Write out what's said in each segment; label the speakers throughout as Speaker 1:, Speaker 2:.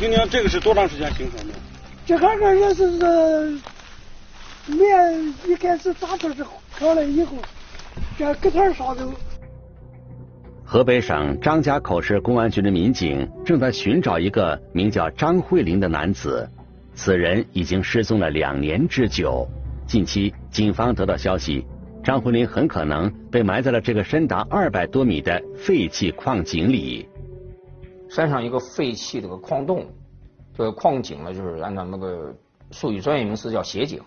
Speaker 1: 我听听这个是多长时间形成的？
Speaker 2: 这个个也是是面一开始打出是出来以后，这隔天烧的。
Speaker 3: 河北省张家口市公安局的民警正在寻找一个名叫张慧玲的男子，此人已经失踪了两年之久。近期，警方得到消息，张慧玲很可能被埋在了这个深达二百多米的废弃矿井里。
Speaker 4: 山上一个废弃这个矿洞，这个矿井呢，就是按照那个术语专业名词叫斜井，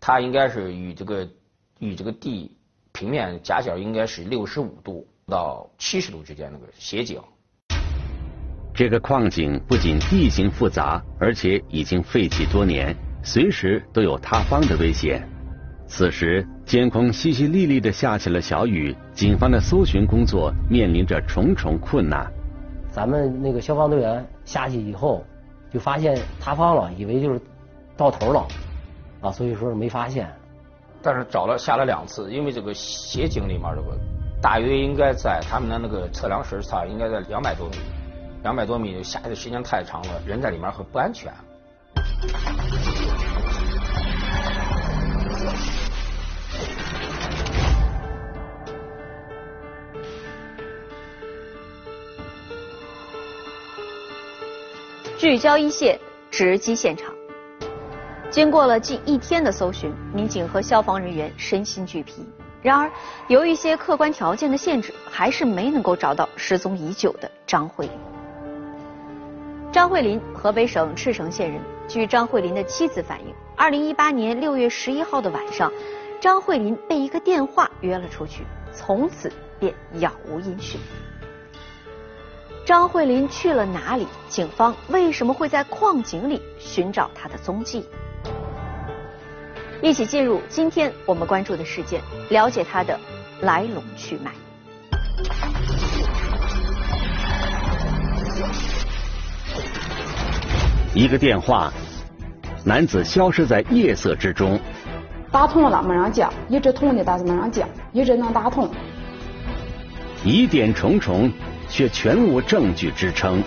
Speaker 4: 它应该是与这个与这个地平面夹角应该是六十五度。到七十度之间那个斜井，
Speaker 3: 这个矿井不仅地形复杂，而且已经废弃多年，随时都有塌方的危险。此时，天空淅淅沥沥的下起了小雨，警方的搜寻工作面临着重重困难。
Speaker 5: 咱们那个消防队员下去以后，就发现塌方了，以为就是到头了，啊，所以说是没发现。
Speaker 4: 但是找了下了两次，因为这个斜井里面这个。大约应该在他们的那个测量时差，应该在两百多米，两百多米下去的时间太长了，人在里面很不安全。
Speaker 6: 聚焦一线，直击现场。经过了近一天的搜寻，民警和消防人员身心俱疲。然而，由于一些客观条件的限制，还是没能够找到失踪已久的张慧林。张慧林，河北省赤城县人。据张慧林的妻子反映，二零一八年六月十一号的晚上，张慧林被一个电话约了出去，从此便杳无音讯。张慧林去了哪里？警方为什么会在矿井里寻找他的踪迹？一起进入今天我们关注的事件，了解它的来龙去脉。
Speaker 3: 一个电话，男子消失在夜色之中。
Speaker 7: 打通了没人接，一直通的但是没人接，一直能打通。
Speaker 3: 疑点重重，却全无证据支撑。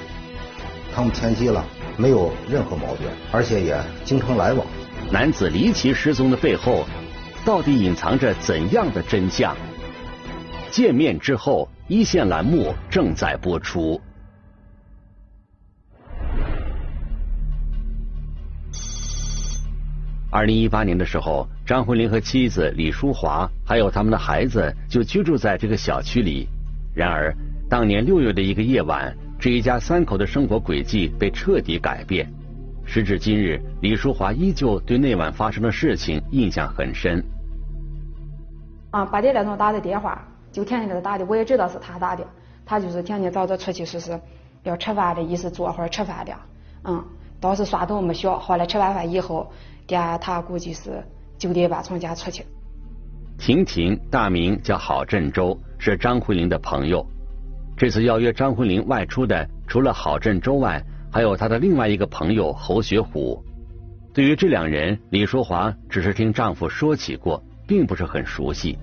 Speaker 8: 他们前期了，没有任何矛盾，而且也经常来往。
Speaker 3: 男子离奇失踪的背后，到底隐藏着怎样的真相？见面之后，一线栏目正在播出。二零一八年的时候，张慧玲和妻子李淑华还有他们的孩子就居住在这个小区里。然而，当年六月的一个夜晚，这一家三口的生活轨迹被彻底改变。时至今日，李淑华依旧对那晚发生的事情印象很深。
Speaker 7: 啊，八点来钟打的电话，就天天给他打的，我也知道是他打的。他就是天天早早出去，说是要吃饭的意思，坐会儿吃饭的。嗯，当时耍头没小，后来吃完饭以后，爹他估计是九点半从家出去。
Speaker 3: 婷婷大名叫郝振洲，是张慧玲的朋友。这次邀约张慧玲外出的，除了郝振洲外。还有她的另外一个朋友侯学虎，对于这两人，李淑华只是听丈夫说起过，并不是很熟悉。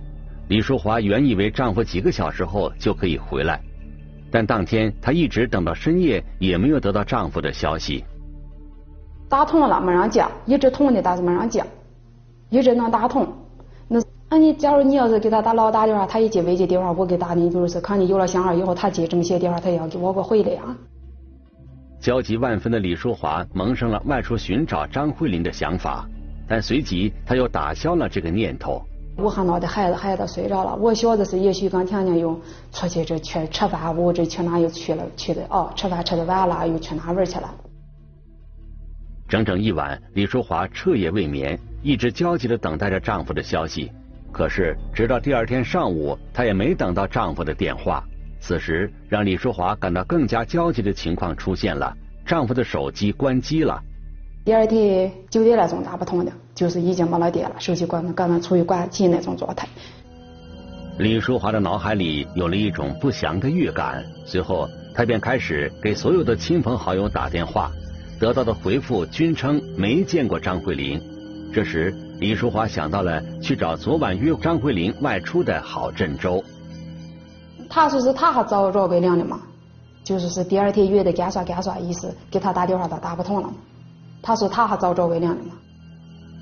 Speaker 3: 李淑华原以为丈夫几个小时后就可以回来，但当天她一直等到深夜，也没有得到丈夫的消息。
Speaker 7: 打通了没人接，一直通的但是没人接，一直能打通。那那你假如你要是给他打老打电话，他一接未接电话，我给打的，就是看你有了信号以后，他接这么些电话，他也要给我个回来呀。
Speaker 3: 焦急万分的李淑华萌生了外出寻找张慧林的想法，但随即他又打消了这个念头。
Speaker 7: 我喊到的孩子，孩子睡着了。我小的是，也许刚天天又出去这去吃饭，我这去哪又去了去的哦，吃饭吃的晚了，又去哪玩去了。
Speaker 3: 整整一晚，李淑华彻夜未眠，一直焦急的等待着丈夫的消息。可是，直到第二天上午，她也没等到丈夫的电话。此时，让李淑华感到更加焦急的情况出现了：丈夫的手机关机了。
Speaker 7: 第二天九点来钟打不通的，就是已经没了电了，手机关刚刚处于关机那种状态。
Speaker 3: 李淑华的脑海里有了一种不祥的预感，随后她便开始给所有的亲朋好友打电话，得到的回复均称没见过张慧玲。这时，李淑华想到了去找昨晚约张慧玲外出的郝振洲。
Speaker 7: 他说是他还找赵伟亮的嘛，就是是第二天约的干啥干啥，意思给他打电话他打不通了嘛。他说他还找赵伟亮的嘛。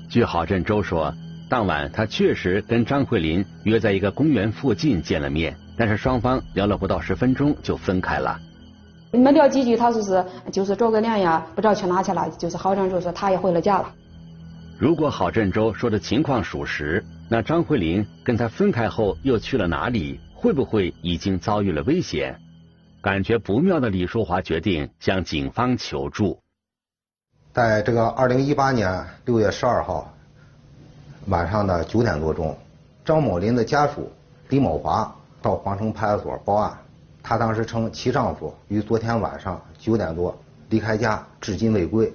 Speaker 3: 据郝振洲说，当晚他确实跟张慧林约在一个公园附近见了面，但是双方聊了不到十分钟就分开了。
Speaker 7: 没聊几句，他说是就是赵伟亮呀，不知道去哪去了，就是郝振洲说他也回了家了。
Speaker 3: 如果郝振洲说的情况属实，那张慧林跟他分开后又去了哪里？会不会已经遭遇了危险？感觉不妙的李淑华决定向警方求助。
Speaker 8: 在这个二零一八年六月十二号晚上的九点多钟，张某林的家属李某华到皇城派出所报案，她当时称其丈夫于昨天晚上九点多离开家，至今未归，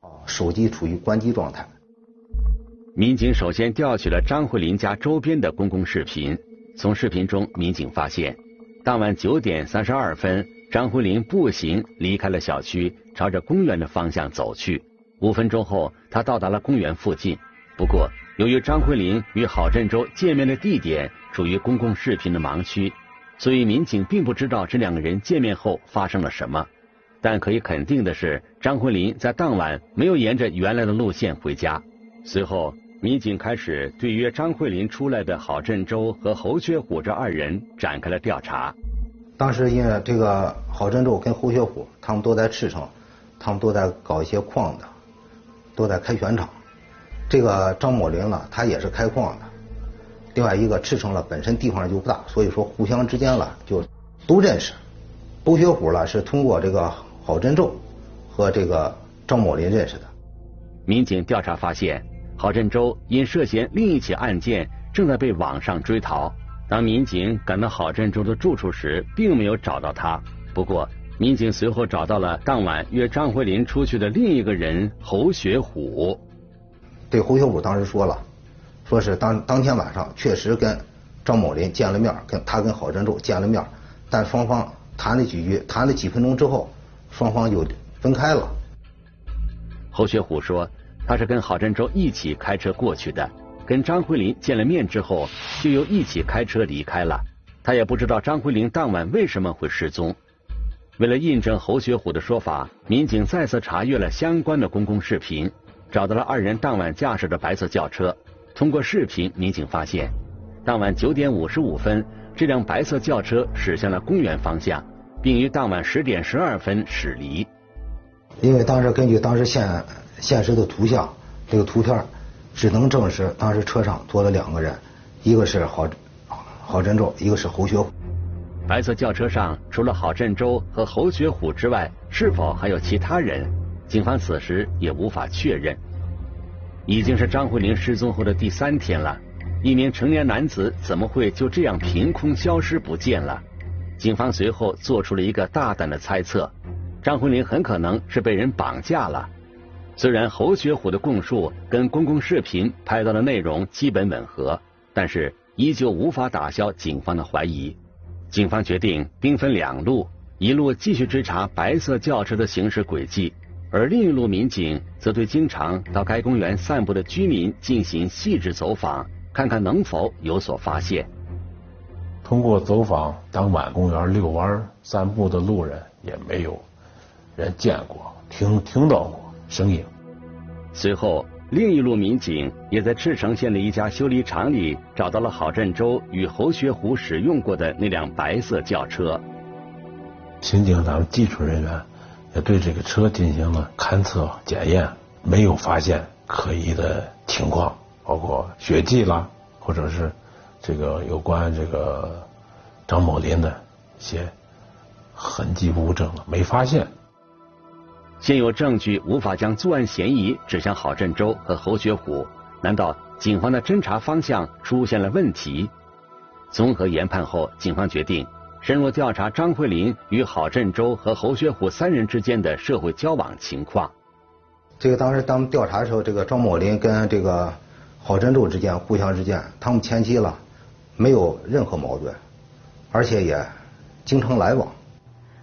Speaker 8: 啊，手机处于关机状态。
Speaker 3: 民警首先调取了张慧林家周边的公共视频，从视频中，民警发现，当晚九点三十二分，张慧林步行离开了小区，朝着公园的方向走去。五分钟后，他到达了公园附近。不过，由于张慧林与郝振洲见面的地点处于公共视频的盲区，所以民警并不知道这两个人见面后发生了什么。但可以肯定的是，张慧林在当晚没有沿着原来的路线回家。随后，民警开始对约张慧林出来的郝振洲和侯学虎这二人展开了调查。
Speaker 8: 当时因为这个郝振洲跟侯学虎他们都在赤城，他们都在搞一些矿的，都在开选厂。这个张某林呢，他也是开矿的。另外一个赤城了本身地方就不大，所以说互相之间了就都认识。侯学虎呢是通过这个郝振洲和这个张某林认识的。
Speaker 3: 民警调查发现。郝振洲因涉嫌另一起案件，正在被网上追逃。当民警赶到郝振洲的住处时，并没有找到他。不过，民警随后找到了当晚约张慧林出去的另一个人侯学虎。
Speaker 8: 对侯学虎当时说了，说是当当天晚上确实跟张某林见了面，跟他跟郝振洲见了面，但双方谈了几句，谈了几分钟之后，双方就分开了。
Speaker 3: 侯学虎说。他是跟郝振洲一起开车过去的，跟张慧林见了面之后，就又一起开车离开了。他也不知道张慧林当晚为什么会失踪。为了印证侯学虎的说法，民警再次查阅了相关的公共视频，找到了二人当晚驾驶的白色轿车。通过视频，民警发现，当晚九点五十五分，这辆白色轿车驶向了公园方向，并于当晚十点十二分驶离。
Speaker 8: 因为当时根据当时现现实的图像，这个图片只能证实当时车上坐了两个人，一个是郝郝振洲，一个是侯学虎。
Speaker 3: 白色轿车上除了郝振洲和侯学虎之外，是否还有其他人？警方此时也无法确认。已经是张慧玲失踪后的第三天了，一名成年男子怎么会就这样凭空消失不见了？警方随后做出了一个大胆的猜测。张慧玲很可能是被人绑架了。虽然侯学虎的供述跟公共视频拍到的内容基本吻合，但是依旧无法打消警方的怀疑。警方决定兵分两路，一路继续追查白色轿车的行驶轨迹，而另一路民警则对经常到该公园散步的居民进行细致走访，看看能否有所发现。
Speaker 9: 通过走访当晚公园遛弯、散步的路人，也没有。人见过，听听到过声音。
Speaker 3: 随后，另一路民警也在赤城县的一家修理厂里找到了郝振洲与侯学虎使用过的那辆白色轿车。
Speaker 9: 刑警咱们技术人员也对这个车进行了勘测检验，没有发现可疑的情况，包括血迹啦，或者是这个有关这个张某林的一些痕迹物证了，没发现。
Speaker 3: 现有证据无法将作案嫌疑指向郝振洲和侯学虎，难道警方的侦查方向出现了问题？综合研判后，警方决定深入调查张慧林与郝振洲和侯学虎三人之间的社会交往情况。
Speaker 8: 这个当时咱们调查的时候，这个张某林跟这个郝振洲之间互相之间，他们前期了没有任何矛盾，而且也经常来往。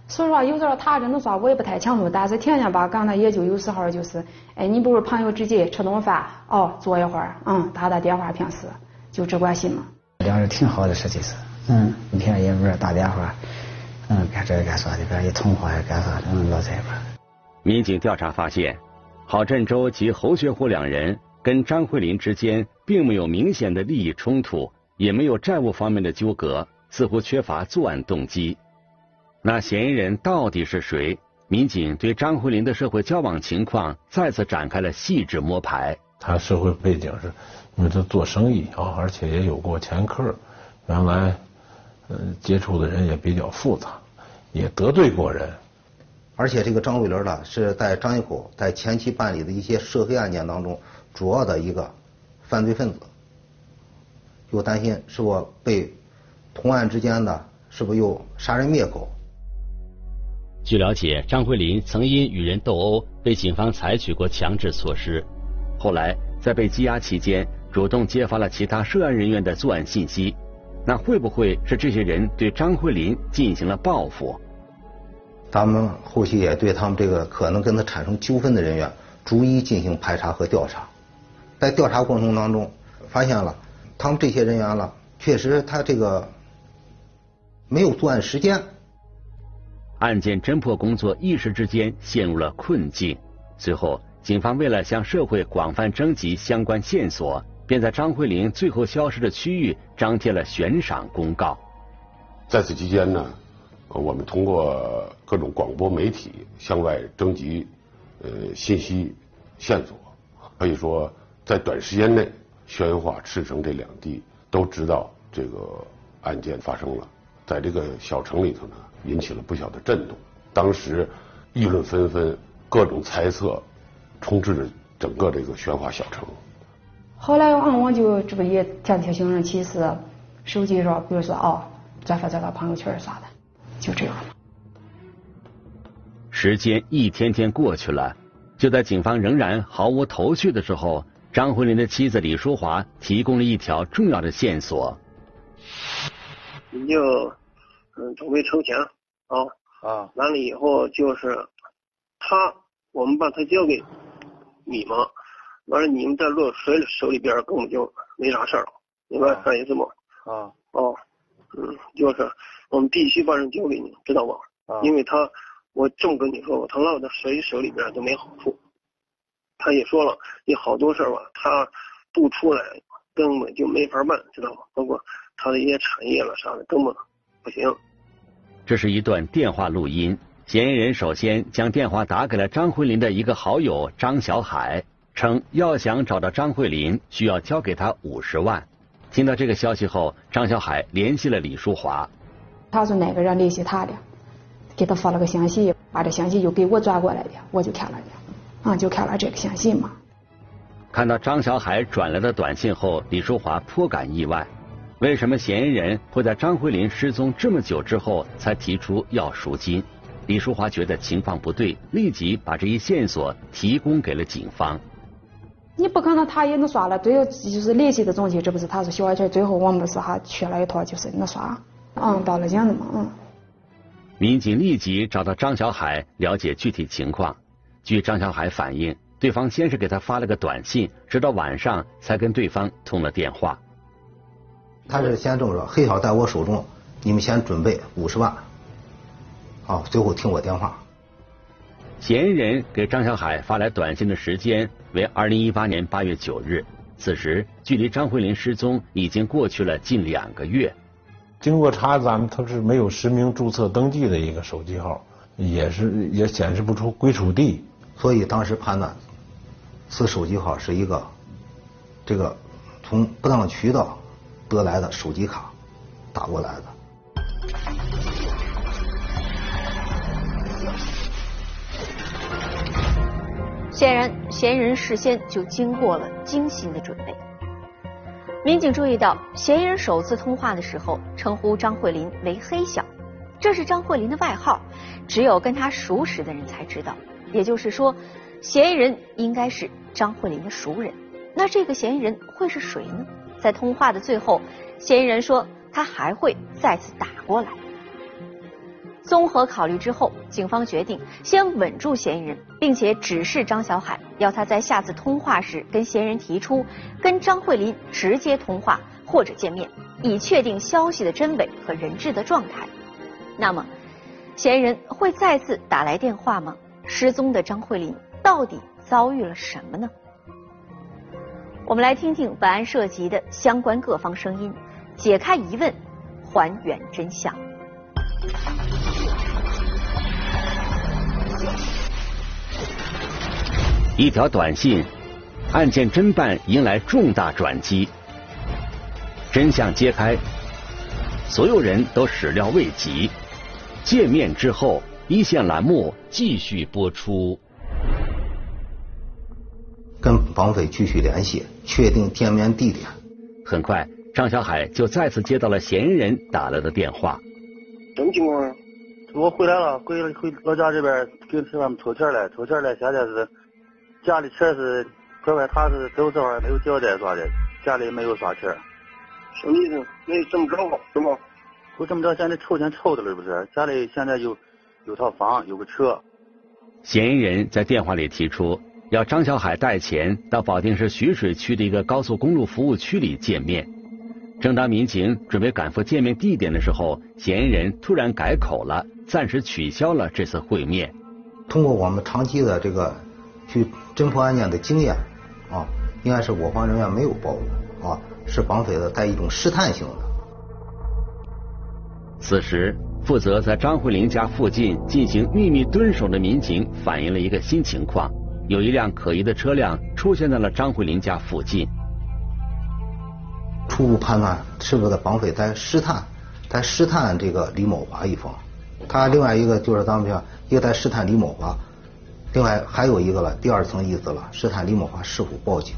Speaker 7: 说实话，有时候他这么说，我也不太清楚。但是天天吧，刚才也就有时候就是，哎，你不是朋友之间吃顿饭，哦，坐一会儿，嗯，打打电话，平时就这关系嘛。
Speaker 10: 两人挺好的，实际是，嗯，你天天也不是打电话，嗯，干这个干啥的，干一通话还干啥的，嗯，老在一块。
Speaker 3: 民警调查发现，郝振洲及侯学虎两人跟张慧林之间并没有明显的利益冲突，也没有债务方面的纠葛，似乎缺乏作案动机。那嫌疑人到底是谁？民警对张慧林的社会交往情况再次展开了细致摸排。
Speaker 9: 他社会背景是，因为他做生意啊，而且也有过前科，原来嗯接触的人也比较复杂，也得罪过人。
Speaker 8: 而且这个张慧林呢，是在张一口在前期办理的一些涉黑案件当中主要的一个犯罪分子，又担心是否被同案之间呢，是不是又杀人灭口。
Speaker 3: 据了解，张慧林曾因与人斗殴被警方采取过强制措施，后来在被羁押期间主动揭发了其他涉案人员的作案信息。那会不会是这些人对张慧林进行了报复？
Speaker 8: 咱们后期也对他们这个可能跟他产生纠纷的人员逐一进行排查和调查，在调查过程当中发现了他们这些人员了，确实他这个没有作案时间。
Speaker 3: 案件侦破工作一时之间陷入了困境。随后，警方为了向社会广泛征集相关线索，便在张慧玲最后消失的区域张贴了悬赏公告。
Speaker 11: 在此期间呢，我们通过各种广播媒体向外征集呃信息线索，可以说在短时间内，宣化、赤城这两地都知道这个案件发生了。在这个小城里头呢。引起了不小的震动，当时议论纷纷，各种猜测充斥着整个这个宣化小城。
Speaker 7: 后来嗯，我就这不也天天行人启事，手机上比如说哦，转发转发朋友圈啥的，就这样了。
Speaker 3: 时间一天天过去了，就在警方仍然毫无头绪的时候，张慧林的妻子李淑华提供了一条重要的线索。
Speaker 12: 你就。嗯，准备筹钱啊啊！完了以后就是他，我们把他交给你们，完了你们再落谁手里边根本就没啥事儿，明白啥意思不？啊哦，嗯，就是我们必须把人交给你，知道吧？啊，因为他，我这么跟你说吧，他落到谁手里边都没好处。他也说了，有好多事儿吧，他不出来根本就没法办，知道吗？包括他的一些产业了啥的，根本不行。
Speaker 3: 这是一段电话录音，嫌疑人首先将电话打给了张慧林的一个好友张小海，称要想找到张慧林，需要交给他五十万。听到这个消息后，张小海联系了李淑华。
Speaker 7: 他说哪个人联系他的，给他发了个信息，把这信息又给我转过来的，我就看了的，啊，就看了这个信息嘛。
Speaker 3: 看到张小海转来的短信后，李淑华颇感意外。为什么嫌疑人会在张慧林失踪这么久之后才提出要赎金？李淑华觉得情况不对，立即把这一线索提供给了警方。
Speaker 7: 你不可能他也能刷了，最后就是联系的中心，这不是他是小泉，最后我们是还去了一趟，就是那刷，嗯，报了警的嘛，嗯。
Speaker 3: 民警立即找到张小海了解具体情况。据张小海反映，对方先是给他发了个短信，直到晚上才跟对方通了电话。
Speaker 8: 他是先这么说，黑小在我手中，你们先准备五十万，好，最后听我电话。
Speaker 3: 嫌疑人给张小海发来短信的时间为二零一八年八月九日，此时距离张慧林失踪已经过去了近两个月。
Speaker 9: 经过查，咱们他是没有实名注册登记的一个手机号，也是也显示不出归属地，
Speaker 8: 所以当时判断此手机号是一个这个从不当渠道。得来的手机卡打过来的。
Speaker 6: 显然，嫌疑人事先就经过了精心的准备。民警注意到，嫌疑人首次通话的时候称呼张慧林为“黑小”，这是张慧林的外号，只有跟他熟识的人才知道。也就是说，嫌疑人应该是张慧林的熟人。那这个嫌疑人会是谁呢？在通话的最后，嫌疑人说他还会再次打过来。综合考虑之后，警方决定先稳住嫌疑人，并且指示张小海，要他在下次通话时跟嫌疑人提出跟张慧林直接通话或者见面，以确定消息的真伪和人质的状态。那么，嫌疑人会再次打来电话吗？失踪的张慧林到底遭遇了什么呢？我们来听听本案涉及的相关各方声音，解开疑问，还原真相。
Speaker 3: 一条短信，案件侦办迎来重大转机。真相揭开，所有人都始料未及。见面之后，一线栏目继续播出。
Speaker 8: 跟绑匪继续联系，确定见面地点。
Speaker 3: 很快，张小海就再次接到了嫌疑人打来的电话。
Speaker 12: 什么情况啊？
Speaker 13: 我回来了，回回老家这边给他们筹钱来，筹钱来，现在是家里钱是乖乖，他是走时候没有交代啥的，家里没有啥钱。
Speaker 12: 什么意思？那这么着是吗？
Speaker 13: 我这么着，现在凑钱凑的了，不是？家里现在有有套房，有个车。
Speaker 3: 嫌疑人在电话里提出要张小海带钱到保定市徐水区的一个高速公路服务区里见面。正当民警准备赶赴见面地点的时候，嫌疑人突然改口了，暂时取消了这次会面。
Speaker 8: 通过我们长期的这个去侦破案件的经验啊，应该是我方人员没有暴露啊。是绑匪的带一种试探性的。
Speaker 3: 此时，负责在张慧玲家附近进行秘密蹲守的民警反映了一个新情况：有一辆可疑的车辆出现在了张慧林家附近。
Speaker 8: 初步判断，是不是绑匪在试探，在试探这个李某华一方。他另外一个就是咱们讲，一个在试探李某华，另外还有一个了，第二层意思了，试探李某华是否报警。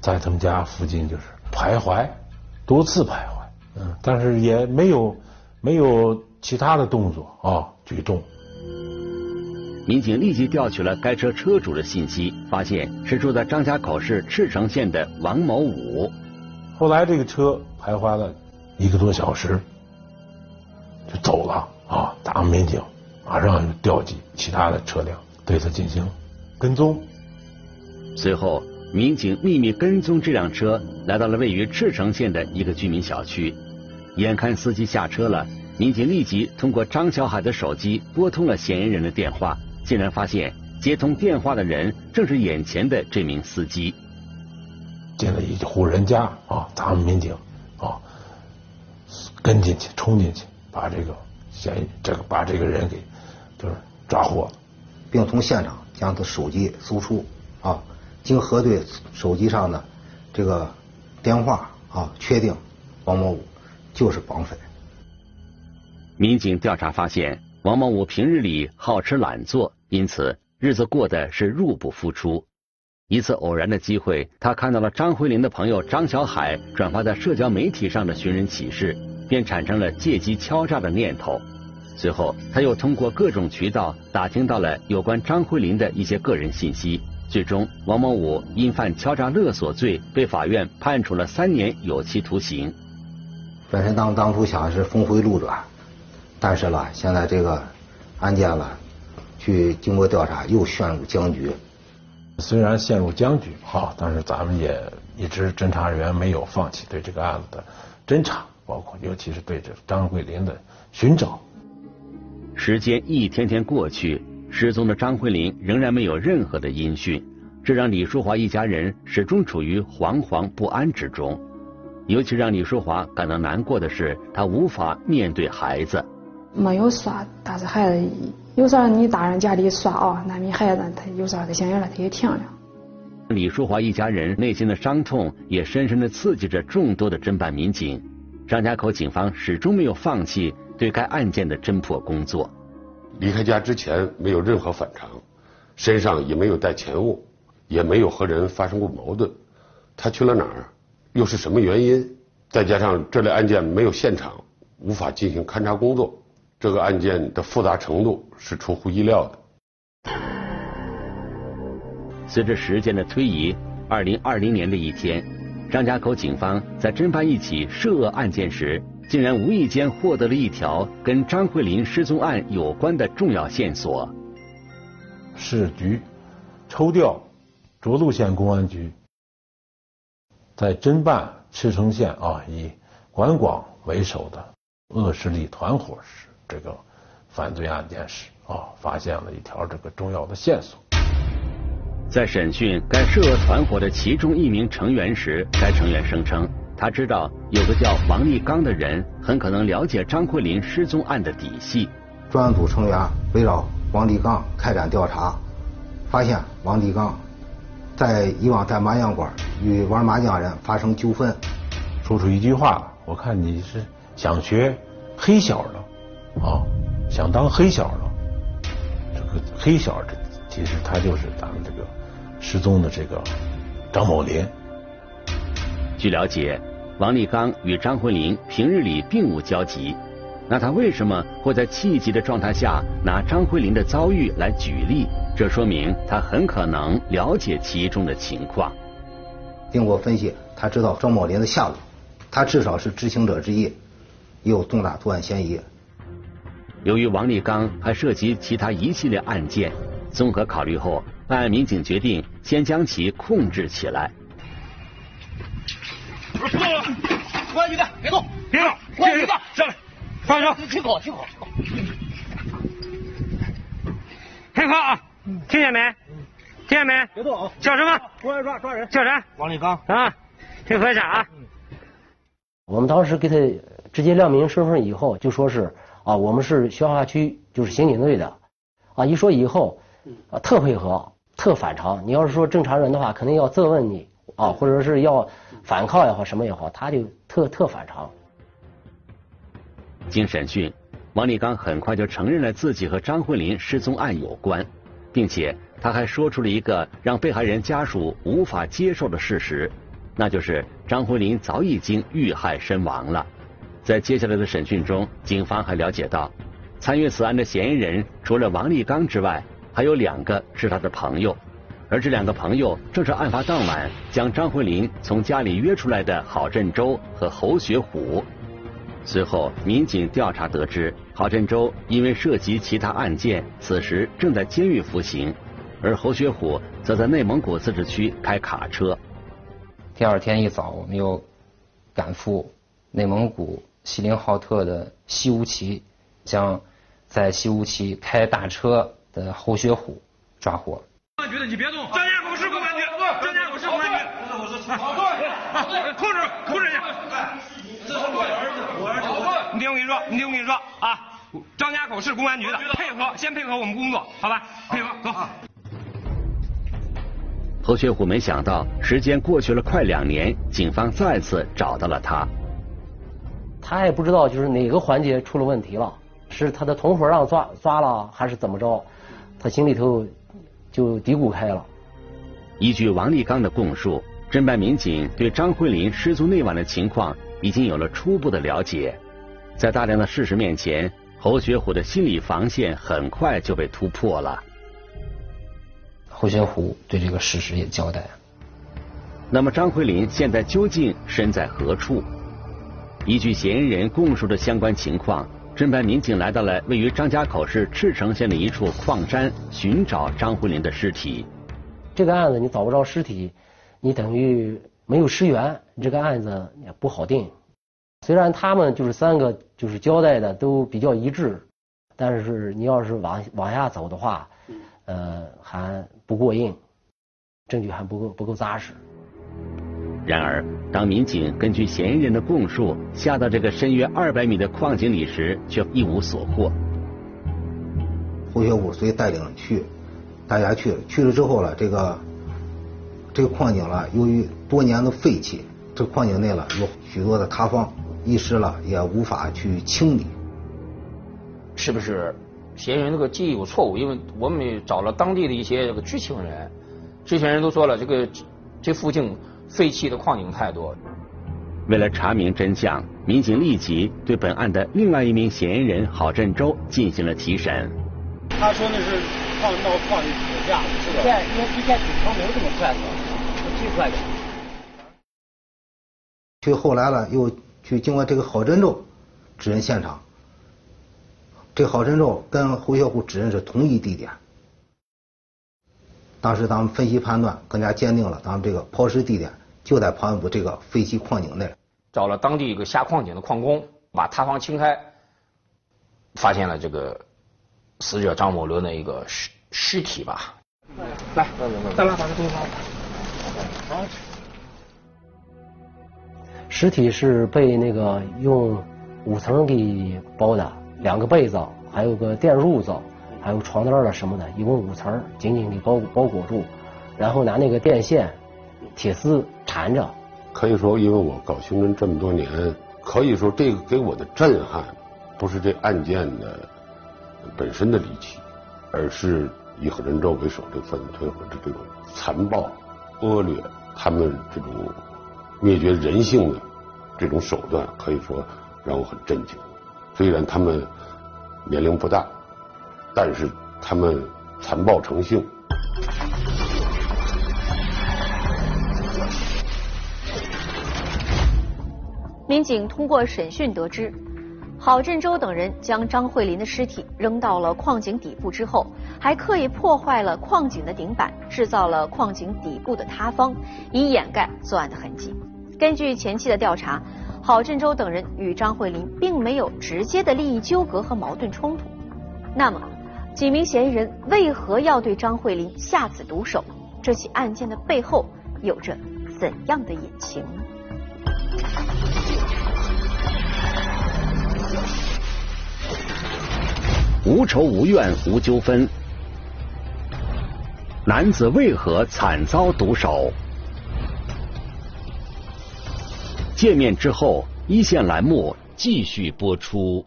Speaker 9: 在他们家附近就是徘徊，多次徘徊，嗯，但是也没有没有其他的动作啊举动。
Speaker 3: 民警立即调取了该车车主的信息，发现是住在张家口市赤城县的王某武。
Speaker 9: 后来这个车徘徊了一个多小时，就走了啊！咱们民警马上就调集其他的车辆对他进行跟踪，
Speaker 3: 随后。民警秘密跟踪这辆车，来到了位于赤城县的一个居民小区。眼看司机下车了，民警立即通过张小海的手机拨通了嫌疑人的电话，竟然发现接通电话的人正是眼前的这名司机。
Speaker 9: 进了一户人家啊，咱们民警啊跟进去，冲进去，把这个嫌疑这个把这个人给就是抓获了，
Speaker 8: 并从现场将他手机搜出啊。经核对手机上的这个电话啊，确定王某武就是绑匪。
Speaker 3: 民警调查发现，王某武平日里好吃懒做，因此日子过得是入不敷出。一次偶然的机会，他看到了张慧玲的朋友张小海转发在社交媒体上的寻人启事，便产生了借机敲诈的念头。随后，他又通过各种渠道打听到了有关张慧玲的一些个人信息。最终，王某武因犯敲诈勒索罪，被法院判处了三年有期徒刑。
Speaker 8: 本身当当初想是峰回路转，但是呢，现在这个案件了，去经过调查又陷入僵局。
Speaker 9: 虽然陷入僵局，哈，但是咱们也一直侦查人员没有放弃对这个案子的侦查，包括尤其是对这张慧玲的寻找。
Speaker 3: 时间一天天过去。失踪的张慧玲仍然没有任何的音讯，这让李淑华一家人始终处于惶惶不安之中。尤其让李淑华感到难过的是，她无法面对孩子。
Speaker 7: 没有说，但是孩子有时候你大人家里说啊，那你孩子他有时候他想要了他也听了。
Speaker 3: 李淑华一家人内心的伤痛也深深的刺激着众多的侦办民警。张家口警方始终没有放弃对该案件的侦破工作。
Speaker 11: 离开家之前没有任何反常，身上也没有带钱物，也没有和人发生过矛盾。他去了哪儿？又是什么原因？再加上这类案件没有现场，无法进行勘查工作，这个案件的复杂程度是出乎意料的。
Speaker 3: 随着时间的推移，二零二零年的一天，张家口警方在侦办一起涉恶案件时。竟然无意间获得了一条跟张慧林失踪案有关的重要线索。
Speaker 9: 市局抽调涿鹿县公安局，在侦办赤城县啊以管广为首的恶势力团伙是这个犯罪案件时啊，发现了一条这个重要的线索。
Speaker 3: 在审讯该涉恶团伙的其中一名成员时，该成员声称，他知道有个叫王立刚的人很可能了解张慧林失踪案的底细。
Speaker 8: 专案组成员围绕王立刚开展调查，发现王立刚在以往在麻将馆与玩麻将人发生纠纷。
Speaker 9: 说出一句话，我看你是想学黑小的啊，想当黑小的。这个黑小这其实他就是咱们这个。失踪的这个张某林。
Speaker 3: 据了解，王立刚与张慧玲平日里并无交集，那他为什么会在气急的状态下拿张慧玲的遭遇来举例？这说明他很可能了解其中的情况。
Speaker 8: 经过分析，他知道张某林的下落，他至少是知情者之一，也有重大作案嫌疑。
Speaker 3: 由于王立刚还涉及其他一系列案件，综合考虑后。办案民警决定先将其控制起来。
Speaker 14: 不动了，公安局的，别动，别动，公安局的，上来，放手，听口，听口，配合啊，听见没？听见没？
Speaker 15: 别动啊！
Speaker 14: 叫什么？
Speaker 15: 公安抓抓人。
Speaker 14: 叫啥？
Speaker 15: 王立刚
Speaker 14: 啊，配合一下啊。
Speaker 5: 我们当时给他直接亮明身份以后，就说是啊，我们是宣化区就是刑警队的啊。一说以后啊，特配合。特反常，你要是说正常人的话，肯定要责问你啊，或者是要反抗也好，什么也好，他就特特反常。
Speaker 3: 经审讯，王立刚很快就承认了自己和张慧林失踪案有关，并且他还说出了一个让被害人家属无法接受的事实，那就是张慧林早已经遇害身亡了。在接下来的审讯中，警方还了解到，参与此案的嫌疑人除了王立刚之外。还有两个是他的朋友，而这两个朋友正是案发当晚将张慧玲从家里约出来的郝振洲和侯学虎。随后，民警调查得知，郝振洲因为涉及其他案件，此时正在监狱服刑，而侯学虎则在内蒙古自治区开卡车。
Speaker 16: 第二天一早，我们又赶赴内蒙古锡林浩特的西乌旗，将在西乌旗开大车。的侯学虎抓获。
Speaker 14: 公安局的，你别动。张家口市公安局，张家口市公安局。我是我是。好，控制控制一下。这是我儿子，我儿子。你听我跟你说，你听我跟你说啊，张家口市公安局的，配合，先配合我们工作，好吧？配合，走。
Speaker 3: 侯学虎没想到，时间过去了快两年，警方再次找到了他。
Speaker 5: 他也不知道就是哪个环节出了问题了，是他的同伙让抓抓了，还是怎么着？他心里头就嘀咕开了。
Speaker 3: 依据王立刚的供述，侦办民警对张慧林失踪那晚的情况已经有了初步的了解。在大量的事实面前，侯学虎的心理防线很快就被突破了。
Speaker 16: 侯学虎对这个事实也交代。
Speaker 3: 那么张慧林现在究竟身在何处？依据嫌疑人供述的相关情况。侦办民警来到了位于张家口市赤城县的一处矿山，寻找张慧玲的尸体。
Speaker 5: 这个案子你找不着尸体，你等于没有尸源，你这个案子也不好定。虽然他们就是三个就是交代的都比较一致，但是你要是往往下走的话，呃，还不过硬，证据还不够不够扎实。
Speaker 3: 然而，当民警根据嫌疑人的供述下到这个深约二百米的矿井里时，却一无所获。
Speaker 8: 胡学武随带领去，大家去了，去了之后了，这个这个矿井了，由于多年的废弃，这矿井内了有许多的塌方，一时了也无法去清理。
Speaker 4: 是不是嫌疑人这个记忆有错误？因为我们找了当地的一些这个知情人，知情人都说了，这个这附近。废弃的矿井太多。
Speaker 3: 为了查明真相，民警立即对本案的另外一名嫌疑人郝振洲进行了提审。
Speaker 15: 他说那是矿闹矿里吵架，是吧？对，因为一开始他没有这么快的，最快的。
Speaker 8: 去后来了，又去经过这个郝振洲指认现场。这郝振洲跟胡小虎指认是同一地点。当时咱们分析判断更加坚定了，咱们这个抛尸地点就在旁部这个废弃矿井内。
Speaker 4: 找了当地一个下矿井的矿工，把塌方清开，发现了这个死者张某伦的一个尸尸体吧。
Speaker 15: 来，再来把这东西拿
Speaker 5: 好。尸体是被那个用五层给包的，两个被子，还有个电褥子，还有床单了什么的，一共五层，紧紧的包包裹住，然后拿那个电线、铁丝缠着。
Speaker 11: 可以说，因为我搞刑侦这么多年，可以说这个给我的震撼，不是这案件的本身的离奇，而是以何振洲为首这犯罪团伙的这种残暴、恶劣，他们这种灭绝人性的这种手段，可以说让我很震惊。虽然他们年龄不大，但是他们残暴成性。
Speaker 6: 民警通过审讯得知，郝振洲等人将张慧林的尸体扔到了矿井底部之后，还刻意破坏了矿井的顶板，制造了矿井底部的塌方，以掩盖作案的痕迹。根据前期的调查，郝振洲等人与张慧林并没有直接的利益纠葛和矛盾冲突。那么，几名嫌疑人为何要对张慧林下此毒手？这起案件的背后有着怎样的隐情？
Speaker 3: 无仇无怨无纠纷，男子为何惨遭毒手？见面之后，一线栏目继续播出。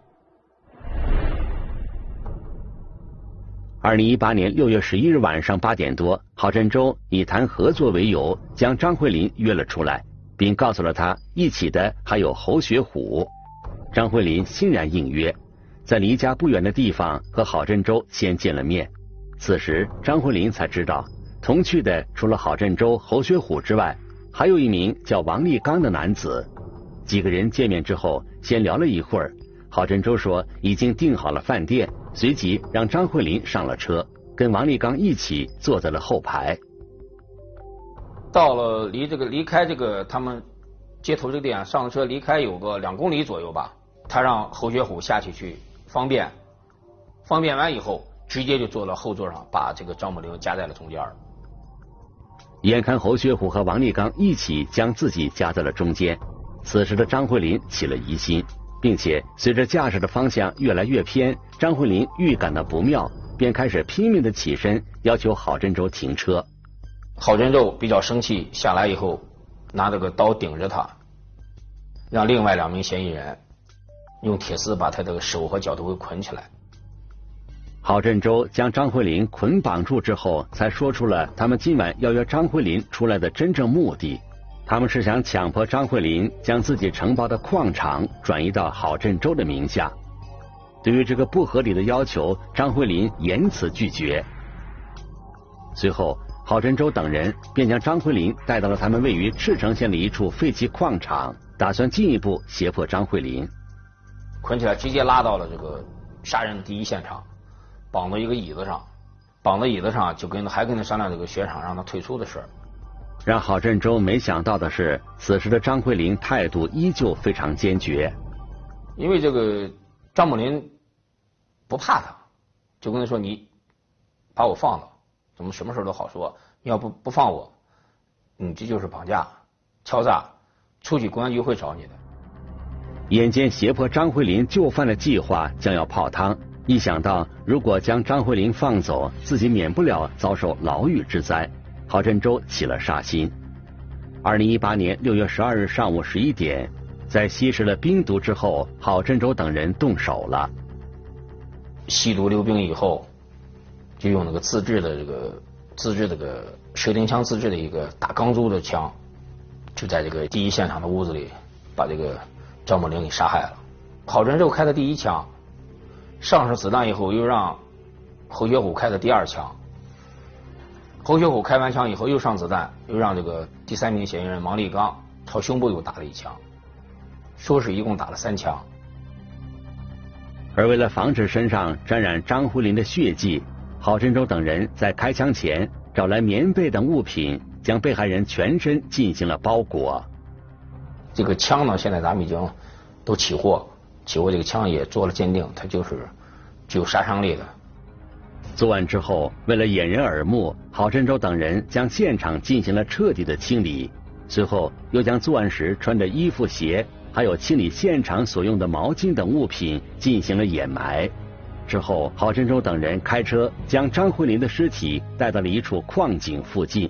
Speaker 3: 二零一八年六月十一日晚上八点多，郝振洲以谈合作为由，将张慧林约了出来，并告诉了他一起的还有侯学虎。张慧林欣然应约。在离家不远的地方和郝振洲先见了面。此时，张慧林才知道，同去的除了郝振洲、侯学虎之外，还有一名叫王立刚的男子。几个人见面之后，先聊了一会儿。郝振洲说已经订好了饭店，随即让张慧林上了车，跟王立刚一起坐在了后排。
Speaker 4: 到了离这个离开这个他们接头这个点上车离开有个两公里左右吧，他让侯学虎下去去。方便，方便完以后，直接就坐到后座上，把这个张某玲夹在了中间。
Speaker 3: 眼看侯学虎和王立刚一起将自己夹在了中间，此时的张慧林起了疑心，并且随着驾驶的方向越来越偏，张慧林预感到不妙，便开始拼命的起身，要求郝振洲停车。
Speaker 4: 郝振洲比较生气，下来以后拿着个刀顶着他，让另外两名嫌疑人。用铁丝把他这个手和脚都给捆起来。
Speaker 3: 郝振洲将张慧林捆绑住之后，才说出了他们今晚要约张慧林出来的真正目的。他们是想强迫张慧林将自己承包的矿场转移到郝振洲的名下。对于这个不合理的要求，张慧林严词拒绝。随后，郝振洲等人便将张慧林带到了他们位于赤城县的一处废弃矿场，打算进一步胁迫张慧林。
Speaker 4: 捆起来，直接拉到了这个杀人的第一现场，绑到一个椅子上，绑到椅子上就跟还跟他商量这个雪场让他退出的事儿。
Speaker 3: 让郝振洲没想到的是，此时的张慧玲态度依旧非常坚决。
Speaker 4: 因为这个张某林不怕他，就跟他说：“你把我放了，怎么什么事都好说。你要不不放我，你这就是绑架、敲诈，出去公安局会找你的。”
Speaker 3: 眼见胁迫张慧林就范的计划将要泡汤，一想到如果将张慧林放走，自己免不了遭受牢狱之灾，郝振洲起了杀心。二零一八年六月十二日上午十一点，在吸食了冰毒之后，郝振洲等人动手了。
Speaker 4: 吸毒溜冰以后，就用那个自制的这个自制这个射钉枪自制的一个打钢珠的枪，就在这个第一现场的屋子里把这个。张某玲给杀害了，郝振洲开的第一枪，上上子弹以后，又让侯学虎开的第二枪。侯学虎开完枪以后，又上子弹，又让这个第三名嫌疑人王立刚朝胸部又打了一枪，说是一共打了三枪。
Speaker 3: 而为了防止身上沾染张慧林的血迹，郝振洲等人在开枪前找来棉被等物品，将被害人全身进行了包裹。
Speaker 4: 这个枪呢，现在咱们已经都起货，起货这个枪也做了鉴定，它就是具有杀伤力的。
Speaker 3: 作案之后，为了掩人耳目，郝振洲等人将现场进行了彻底的清理。随后，又将作案时穿的衣服、鞋，还有清理现场所用的毛巾等物品进行了掩埋。之后，郝振洲等人开车将张慧林的尸体带到了一处矿井附近。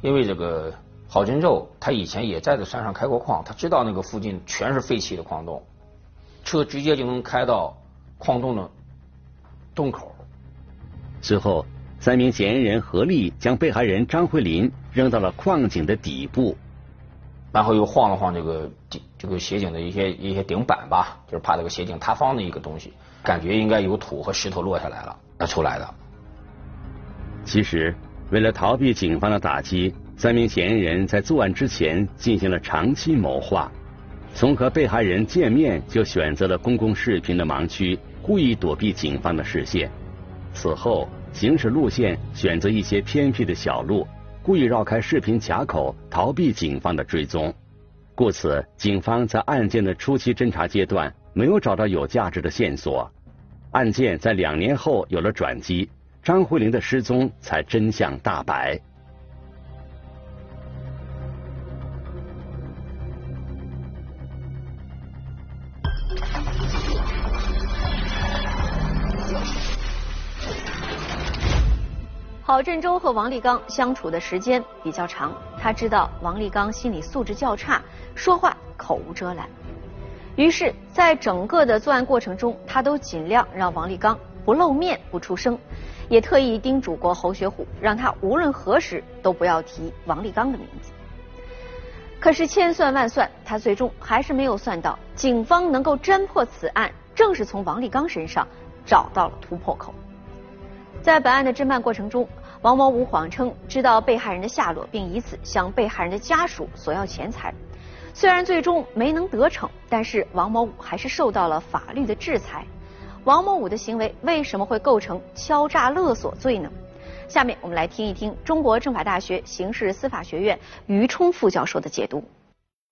Speaker 4: 因为这个郝振洲他以前也在这山上开过矿，他知道那个附近全是废弃的矿洞，车直接就能开到矿洞的洞口。
Speaker 3: 随后，三名嫌疑人合力将被害人张慧林扔到了矿井的底部，
Speaker 4: 然后又晃了晃这个这个斜井的一些一些顶板吧，就是怕这个斜井塌方的一个东西，感觉应该有土和石头落下来了那出来的。
Speaker 3: 其实，为了逃避警方的打击，三名嫌疑人在作案之前进行了长期谋划，从和被害人见面就选择了公共视频的盲区，故意躲避警方的视线。此后，行驶路线选择一些偏僻的小路，故意绕开视频卡口，逃避警方的追踪。故此，警方在案件的初期侦查阶段没有找到有价值的线索。案件在两年后有了转机，张慧玲的失踪才真相大白。
Speaker 6: 郝振洲和王立刚相处的时间比较长，他知道王立刚心理素质较差，说话口无遮拦。于是，在整个的作案过程中，他都尽量让王立刚不露面、不出声，也特意叮嘱过侯学虎，让他无论何时都不要提王立刚的名字。可是千算万算，他最终还是没有算到，警方能够侦破此案，正是从王立刚身上找到了突破口。在本案的侦办过程中，王某武谎称知道被害人的下落，并以此向被害人的家属索要钱财。虽然最终没能得逞，但是王某武还是受到了法律的制裁。王某武的行为为什么会构成敲诈勒索罪呢？下面我们来听一听中国政法大学刑事司法学院于冲副教授的解读。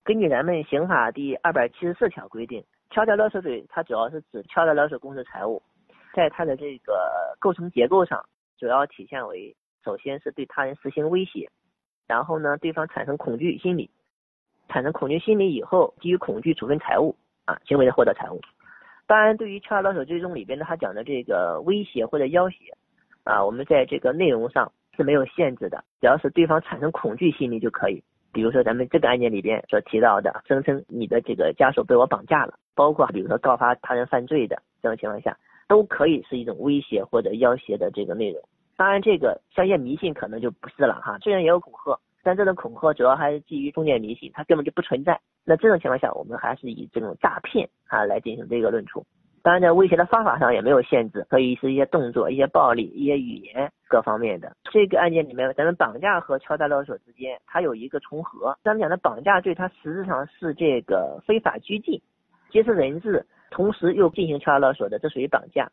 Speaker 17: 根据咱们刑法第二百七十四条规定，敲诈勒索罪它主要是指敲诈勒索公私财物，在它的这个构成结构上。主要体现为，首先是对他人实行威胁，然后呢，对方产生恐惧心理，产生恐惧心理以后，基于恐惧处分财物啊，行为的获得财物。当然，对于敲诈勒索罪中里边的他讲的这个威胁或者要挟啊，我们在这个内容上是没有限制的，只要是对方产生恐惧心理就可以。比如说咱们这个案件里边所提到的，声称你的这个家属被我绑架了，包括比如说告发他人犯罪的这种情况下。都可以是一种威胁或者要挟的这个内容，当然这个像一些迷信可能就不是了哈，虽然也有恐吓，但这种恐吓主要还是基于封建迷信，它根本就不存在。那这种情况下，我们还是以这种诈骗啊来进行这个论处。当然在威胁的方法上也没有限制，可以是一些动作、一些暴力、一些语言各方面的。这个案件里面，咱们绑架和敲诈勒索之间，它有一个重合。咱们讲的绑架罪，它实质上是这个非法拘禁、劫持人质。同时又进行敲诈勒索的，这属于绑架。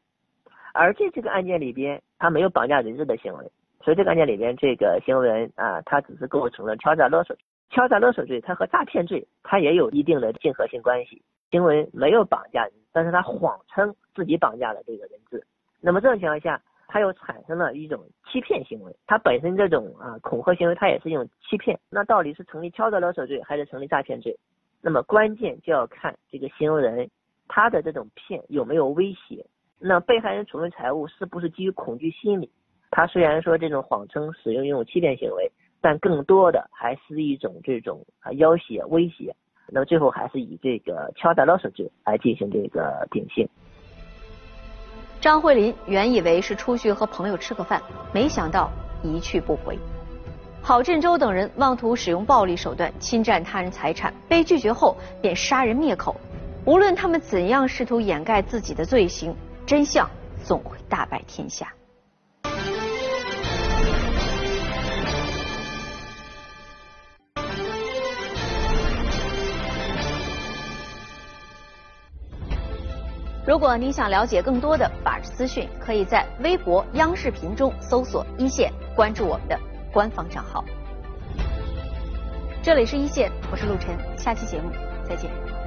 Speaker 17: 而这这个案件里边，他没有绑架人质的行为，所以这个案件里边，这个行为人啊，他只是构成了敲诈勒索。敲诈勒索罪，它和诈骗罪，它也有一定的竞合性关系。行为没有绑架人，但是他谎称自己绑架了这个人质。那么这种情况下，他又产生了一种欺骗行为。他本身这种啊恐吓行为，它也是一种欺骗。那到底是成立敲诈勒索罪，还是成立诈骗罪？那么关键就要看这个行为人。他的这种骗有没有威胁？那被害人处分财物是不是基于恐惧心理？他虽然说这种谎称使用一种欺骗行为，但更多的还是一种这种啊要挟威胁。那么最后还是以这个敲诈勒索罪来进行这个定性。
Speaker 6: 张慧林原以为是出去和朋友吃个饭，没想到一去不回。郝振洲等人妄图使用暴力手段侵占他人财产，被拒绝后便杀人灭口。无论他们怎样试图掩盖自己的罪行，真相总会大白天下。如果您想了解更多的法治资讯，可以在微博、央视频中搜索“一线”，关注我们的官方账号。这里是一线，我是陆晨，下期节目再见。